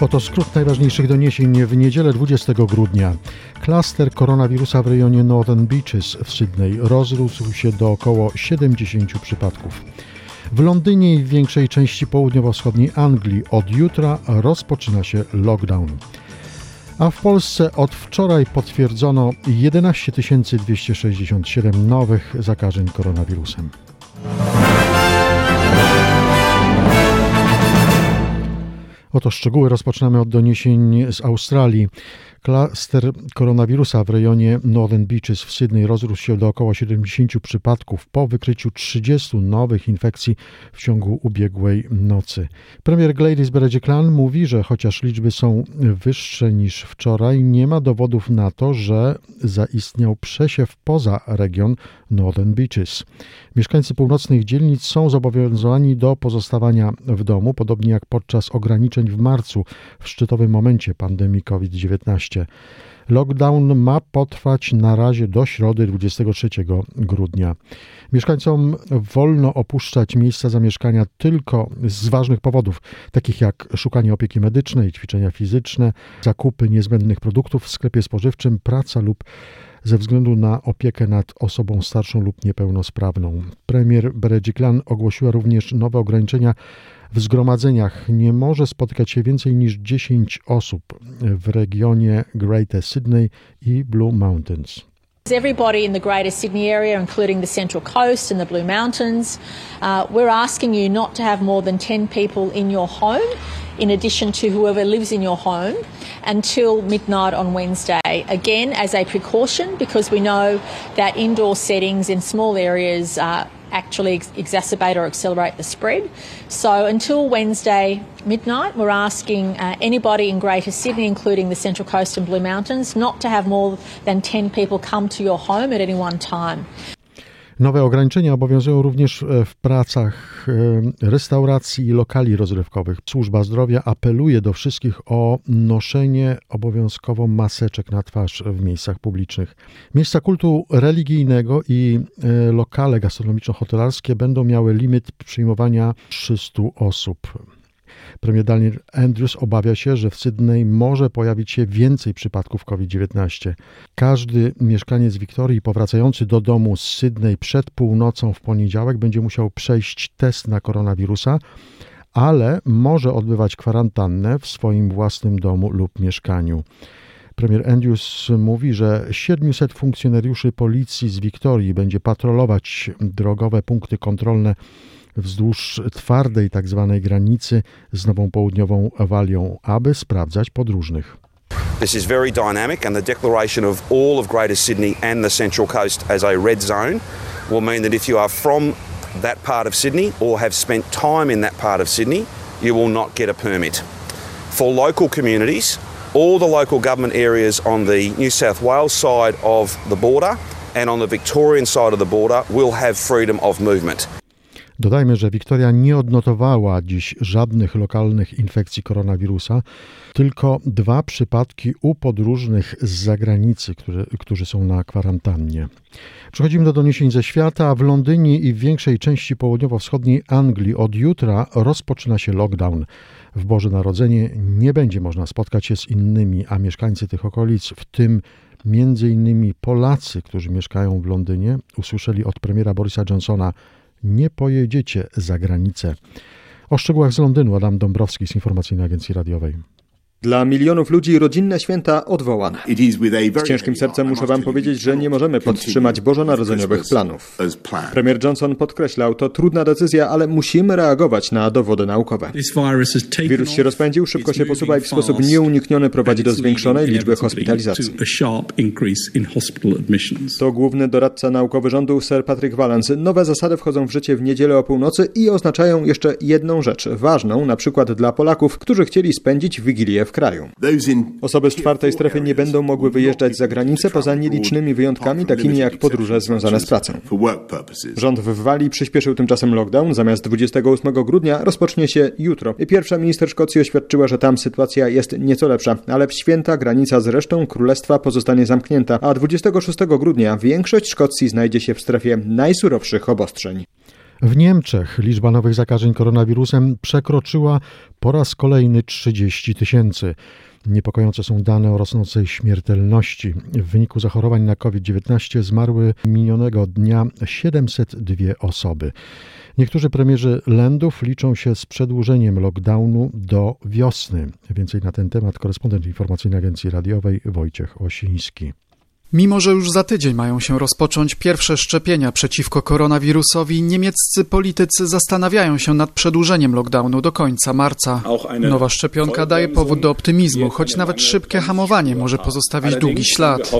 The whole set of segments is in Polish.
Oto skrót najważniejszych doniesień w niedzielę 20 grudnia. Klaster koronawirusa w rejonie Northern Beaches w Sydney rozrósł się do około 70 przypadków. W Londynie i w większej części południowo-wschodniej Anglii od jutra rozpoczyna się lockdown. A w Polsce od wczoraj potwierdzono 11 267 nowych zakażeń koronawirusem. Oto szczegóły rozpoczynamy od doniesień z Australii. Klaster koronawirusa w rejonie Northern Beaches w Sydney rozrósł się do około 70 przypadków po wykryciu 30 nowych infekcji w ciągu ubiegłej nocy. Premier Gladys Berejiklian mówi, że chociaż liczby są wyższe niż wczoraj, nie ma dowodów na to, że zaistniał przesiew poza region Northern Beaches. Mieszkańcy północnych dzielnic są zobowiązani do pozostawania w domu, podobnie jak podczas ograniczeń w marcu w szczytowym momencie pandemii COVID-19. Lockdown ma potrwać na razie do środy 23 grudnia. Mieszkańcom wolno opuszczać miejsca zamieszkania tylko z ważnych powodów, takich jak szukanie opieki medycznej, ćwiczenia fizyczne, zakupy niezbędnych produktów w sklepie spożywczym, praca lub ze względu na opiekę nad osobą starszą lub niepełnosprawną. Premier Berejiklian ogłosiła również nowe ograniczenia w zgromadzeniach. Nie może spotykać się więcej niż 10 osób w regionie Greater Sydney i Blue Mountains. Everybody in the Greater Sydney area, including the Central Coast and the Blue Mountains, uh, we're asking you not to have more than 10 people in your home, in addition to whoever lives in your home, until midnight on Wednesday. Again, as a precaution, because we know that indoor settings in small areas uh, actually ex- exacerbate or accelerate the spread. So until Wednesday midnight, we're asking uh, anybody in Greater Sydney, including the Central Coast and Blue Mountains, not to have more than 10 people come to your home at any one time. Nowe ograniczenia obowiązują również w pracach restauracji i lokali rozrywkowych. Służba zdrowia apeluje do wszystkich o noszenie obowiązkowo maseczek na twarz w miejscach publicznych. Miejsca kultu religijnego i lokale gastronomiczno-hotelarskie będą miały limit przyjmowania 300 osób. Premier Daniel Andrews obawia się, że w Sydney może pojawić się więcej przypadków COVID-19. Każdy mieszkaniec Wiktorii powracający do domu z Sydney przed północą w poniedziałek będzie musiał przejść test na koronawirusa, ale może odbywać kwarantannę w swoim własnym domu lub mieszkaniu. Premier Andrews mówi, że 700 funkcjonariuszy policji z Wiktorii będzie patrolować drogowe punkty kontrolne wzdłuż twardej tzw. Tak granicy z Nową Południową Walią, aby sprawdzać podróżnych. This is very dynamic, and the declaration of all of Greater Sydney and the Central Coast as a red zone will mean that if you are from that part of Sydney or have spent time in that part of Sydney, you will not get a permit. For local communities, all the local government areas on the New South Wales side of the border and on the Victorian side of the border will have freedom of movement. Dodajmy, że Wiktoria nie odnotowała dziś żadnych lokalnych infekcji koronawirusa, tylko dwa przypadki u podróżnych z zagranicy, którzy, którzy są na kwarantannie. Przechodzimy do doniesień ze świata. W Londynie i w większej części południowo-wschodniej Anglii od jutra rozpoczyna się lockdown. W Boże Narodzenie nie będzie można spotkać się z innymi, a mieszkańcy tych okolic, w tym między innymi Polacy, którzy mieszkają w Londynie, usłyszeli od premiera Borisa Johnsona, nie pojedziecie za granicę. O szczegółach z Londynu Adam Dąbrowski z Informacyjnej Agencji Radiowej. Dla milionów ludzi rodzinne święta odwołane. Z ciężkim sercem muszę Wam powiedzieć, że nie możemy podtrzymać bożonarodzeniowych planów. Premier Johnson podkreślał, to trudna decyzja, ale musimy reagować na dowody naukowe. Wirus się rozpędził, szybko się posuwa i w sposób nieunikniony prowadzi do zwiększonej liczby hospitalizacji. To główny doradca naukowy rządu Sir Patrick Vallance. Nowe zasady wchodzą w życie w niedzielę o północy i oznaczają jeszcze jedną rzecz, ważną na przykład dla Polaków, którzy chcieli spędzić Wigilię w w kraju. Osoby z czwartej strefy nie będą mogły wyjeżdżać za granicę poza nielicznymi wyjątkami, takimi jak podróże związane z pracą. Rząd w Walii przyspieszył tymczasem lockdown. Zamiast 28 grudnia rozpocznie się jutro. Pierwsza minister Szkocji oświadczyła, że tam sytuacja jest nieco lepsza, ale w święta granica z resztą królestwa pozostanie zamknięta, a 26 grudnia większość Szkocji znajdzie się w strefie najsurowszych obostrzeń. W Niemczech liczba nowych zakażeń koronawirusem przekroczyła po raz kolejny 30 tysięcy. Niepokojące są dane o rosnącej śmiertelności. W wyniku zachorowań na COVID-19 zmarły minionego dnia 702 osoby. Niektórzy premierzy lędów liczą się z przedłużeniem lockdownu do wiosny. Więcej na ten temat korespondent informacyjnej agencji radiowej Wojciech Osiński. Mimo, że już za tydzień mają się rozpocząć pierwsze szczepienia przeciwko koronawirusowi, niemieccy politycy zastanawiają się nad przedłużeniem lockdownu do końca marca. Nowa szczepionka daje powód do optymizmu, choć nawet szybkie hamowanie może pozostawić długi ślad,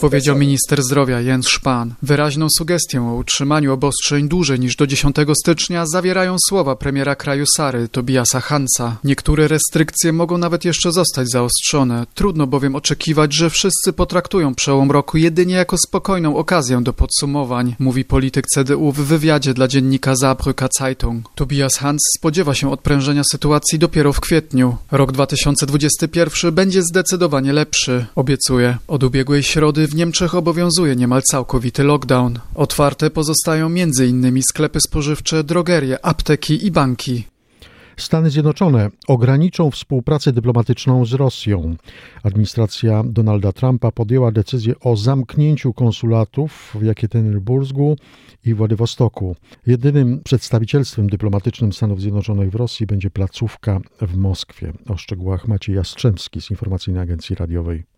powiedział minister zdrowia Jens Spahn. Wyraźną sugestię o utrzymaniu obostrzeń dłużej niż do 10 stycznia zawierają słowa premiera kraju Sary, Tobiasa Hansa. Niektóre restrykcje mogą nawet jeszcze zostać zaostrzone. Trudno bowiem oczekiwać, że wszyscy potraktują przełom przełom roku jedynie jako spokojną okazję do podsumowań, mówi polityk CDU w wywiadzie dla dziennika Saarbrücker Zeitung. Tobias Hans spodziewa się odprężenia sytuacji dopiero w kwietniu. Rok 2021 będzie zdecydowanie lepszy, obiecuje. Od ubiegłej środy w Niemczech obowiązuje niemal całkowity lockdown. Otwarte pozostają m.in. sklepy spożywcze, drogerie, apteki i banki. Stany Zjednoczone ograniczą współpracę dyplomatyczną z Rosją. Administracja Donalda Trumpa podjęła decyzję o zamknięciu konsulatów w Jekaterinburgu i Władywostoku. Jedynym przedstawicielstwem dyplomatycznym Stanów Zjednoczonych w Rosji będzie placówka w Moskwie. O szczegółach Maciej Jastrzębski z Informacyjnej Agencji Radiowej.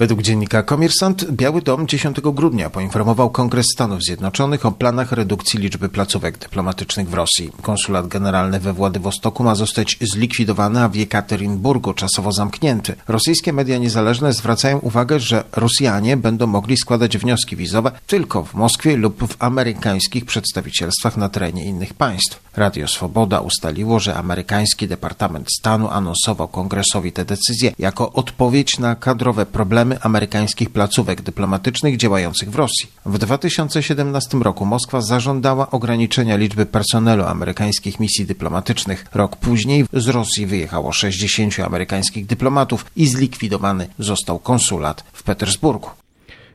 Według dziennika Komiersant Biały Dom 10 grudnia poinformował Kongres Stanów Zjednoczonych o planach redukcji liczby placówek dyplomatycznych w Rosji. Konsulat generalny we Władywostoku ma zostać zlikwidowany, a w Jekaterinburgu czasowo zamknięty. Rosyjskie media niezależne zwracają uwagę, że Rosjanie będą mogli składać wnioski wizowe tylko w Moskwie lub w amerykańskich przedstawicielstwach na terenie innych państw. Radio Swoboda ustaliło, że amerykański Departament Stanu anonsował kongresowi tę decyzję jako odpowiedź na kadrowe problemy problemy amerykańskich placówek dyplomatycznych działających w Rosji. W 2017 roku Moskwa zażądała ograniczenia liczby personelu amerykańskich misji dyplomatycznych. Rok później z Rosji wyjechało 60 amerykańskich dyplomatów i zlikwidowany został konsulat w Petersburgu.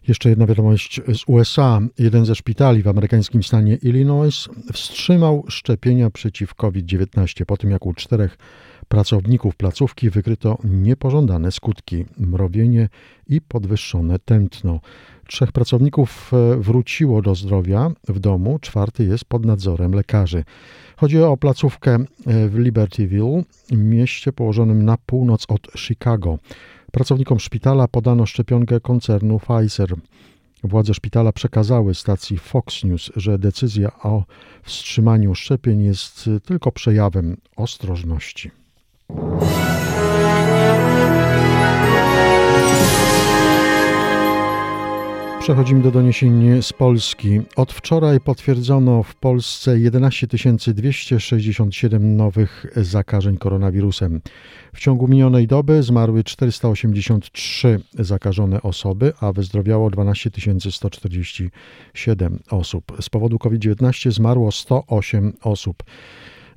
Jeszcze jedna wiadomość z USA. Jeden ze szpitali w amerykańskim stanie Illinois wstrzymał szczepienia przeciw COVID-19 po tym, jak u czterech pracowników placówki wykryto niepożądane skutki mrowienie i podwyższone tętno. Trzech pracowników e, wróciło do zdrowia w domu, czwarty jest pod nadzorem lekarzy. Chodzi o placówkę e, w Libertyville, mieście położonym na północ od Chicago. Pracownikom szpitala podano szczepionkę koncernu Pfizer. Władze szpitala przekazały stacji Fox News, że decyzja o wstrzymaniu szczepień jest tylko przejawem ostrożności. Przechodzimy do doniesień z Polski. Od wczoraj potwierdzono w Polsce 11 267 nowych zakażeń koronawirusem. W ciągu minionej doby zmarły 483 zakażone osoby, a wyzdrowiało 12 147 osób. Z powodu COVID-19 zmarło 108 osób.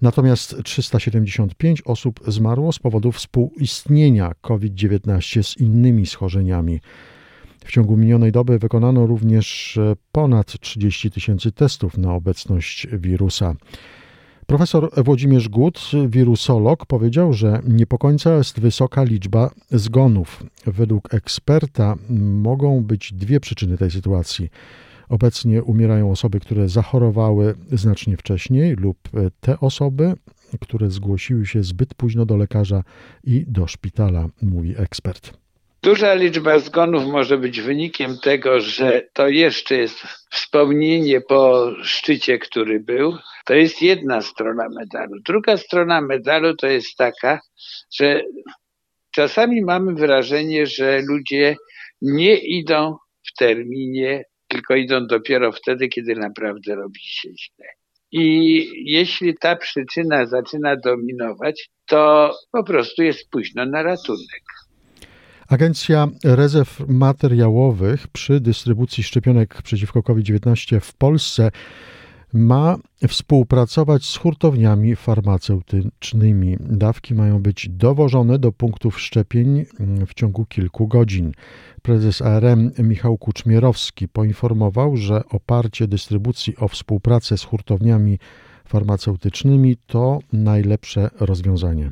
Natomiast 375 osób zmarło z powodu współistnienia COVID-19 z innymi schorzeniami. W ciągu minionej doby wykonano również e, ponad 30 tysięcy testów na obecność wirusa. Profesor Włodzimierz Gut, wirusolog, powiedział, że niepokońca jest wysoka liczba zgonów. Według eksperta mogą być dwie przyczyny tej sytuacji. Obecnie umierają osoby, które zachorowały znacznie wcześniej, lub e, te osoby, które zgłosiły się zbyt późno do lekarza i do szpitala, mówi ekspert. Duża liczba zgonów może być wynikiem tego, że to jeszcze jest wspomnienie po szczycie, który był. To jest jedna strona medalu. Druga strona medalu to jest taka, że czasami mamy wrażenie, że ludzie nie idą w terminie tylko idą dopiero wtedy, kiedy naprawdę robi się źle. I jeśli ta przyczyna zaczyna dominować, to po prostu jest późno na ratunek. Agencja Rezerw Materiałowych przy dystrybucji szczepionek przeciwko COVID-19 w Polsce ma współpracować z hurtowniami farmaceutycznymi. Dawki mają być dowożone do punktów szczepień w ciągu kilku godzin. Prezes ARM Michał Kuczmierowski poinformował, że oparcie dystrybucji o współpracę z hurtowniami farmaceutycznymi to najlepsze rozwiązanie.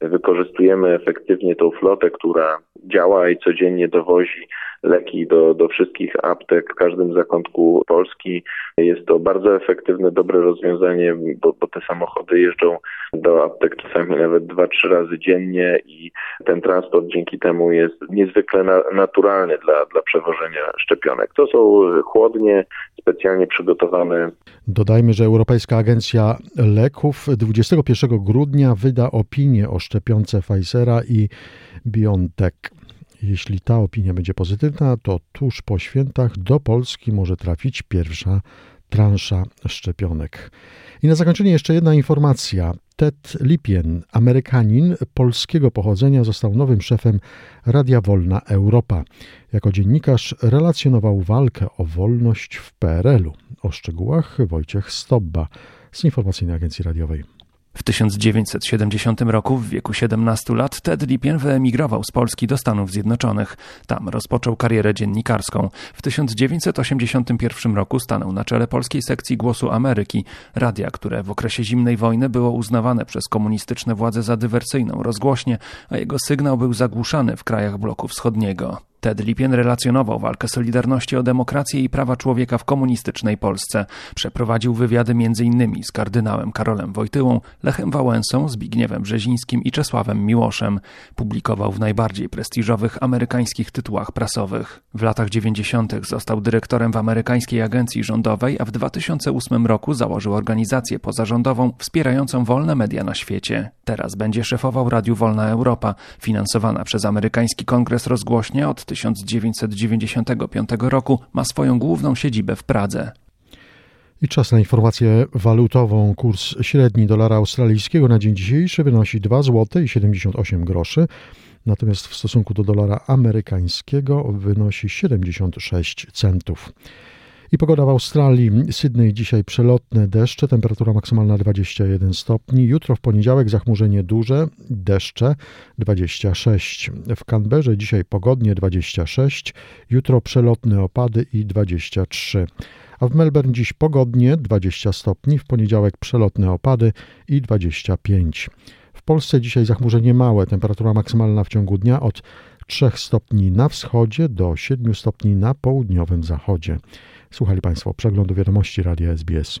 Wykorzystujemy efektywnie tą flotę, która działa i codziennie dowozi leki do, do wszystkich aptek w każdym zakątku Polski. Jest to bardzo efektywne, dobre rozwiązanie, bo, bo te samochody jeżdżą do aptek czasami nawet dwa, trzy razy dziennie i ten transport dzięki temu jest niezwykle na, naturalny dla, dla przewożenia szczepionek. To są chłodnie specjalnie przygotowane. Dodajmy, że Europejska Agencja Leków 21 grudnia wyda opinię o szczepionce Pfizera i BioNTech. Jeśli ta opinia będzie pozytywna, to tuż po świętach do Polski może trafić pierwsza transza szczepionek. I na zakończenie jeszcze jedna informacja. Ted Lipien, Amerykanin polskiego pochodzenia, został nowym szefem Radia Wolna Europa. Jako dziennikarz relacjonował walkę o wolność w PRL-u. O szczegółach Wojciech Stobba z Informacyjnej Agencji Radiowej. W 1970 roku, w wieku 17 lat, Ted Lipien wyemigrował z Polski do Stanów Zjednoczonych. Tam rozpoczął karierę dziennikarską. W 1981 roku stanął na czele polskiej sekcji Głosu Ameryki, radia, które w okresie zimnej wojny było uznawane przez komunistyczne władze za dywersyjną rozgłośnię, a jego sygnał był zagłuszany w krajach bloku wschodniego. Ted Lipien relacjonował walkę Solidarności o demokrację i prawa człowieka w komunistycznej Polsce. Przeprowadził wywiady m.in. z kardynałem Karolem Wojtyłą, Lechem Wałęsą, Zbigniewem Brzezińskim i Czesławem Miłoszem. Publikował w najbardziej prestiżowych amerykańskich tytułach prasowych. W latach 90. został dyrektorem w amerykańskiej agencji rządowej, a w 2008 roku założył organizację pozarządową wspierającą wolne media na świecie. Teraz będzie szefował Radiu Wolna Europa, finansowana przez amerykański kongres rozgłośnie od 1995 roku ma swoją główną siedzibę w Pradze. I czas na informację walutową. Kurs średni dolara australijskiego na dzień dzisiejszy wynosi 2 zł i 78 groszy, natomiast w stosunku do dolara amerykańskiego wynosi 76 centów. I pogoda w Australii. Sydney dzisiaj przelotne deszcze, temperatura maksymalna 21 stopni. Jutro w poniedziałek zachmurzenie duże, deszcze 26. W Canberrze dzisiaj pogodnie 26, jutro przelotne opady i 23. A w Melbourne dziś pogodnie 20 stopni, w poniedziałek przelotne opady i 25. W Polsce dzisiaj zachmurzenie małe, temperatura maksymalna w ciągu dnia od 3 stopni na wschodzie do 7 stopni na południowym zachodzie. Słuchali Państwo przeglądu wiadomości Radia SBS.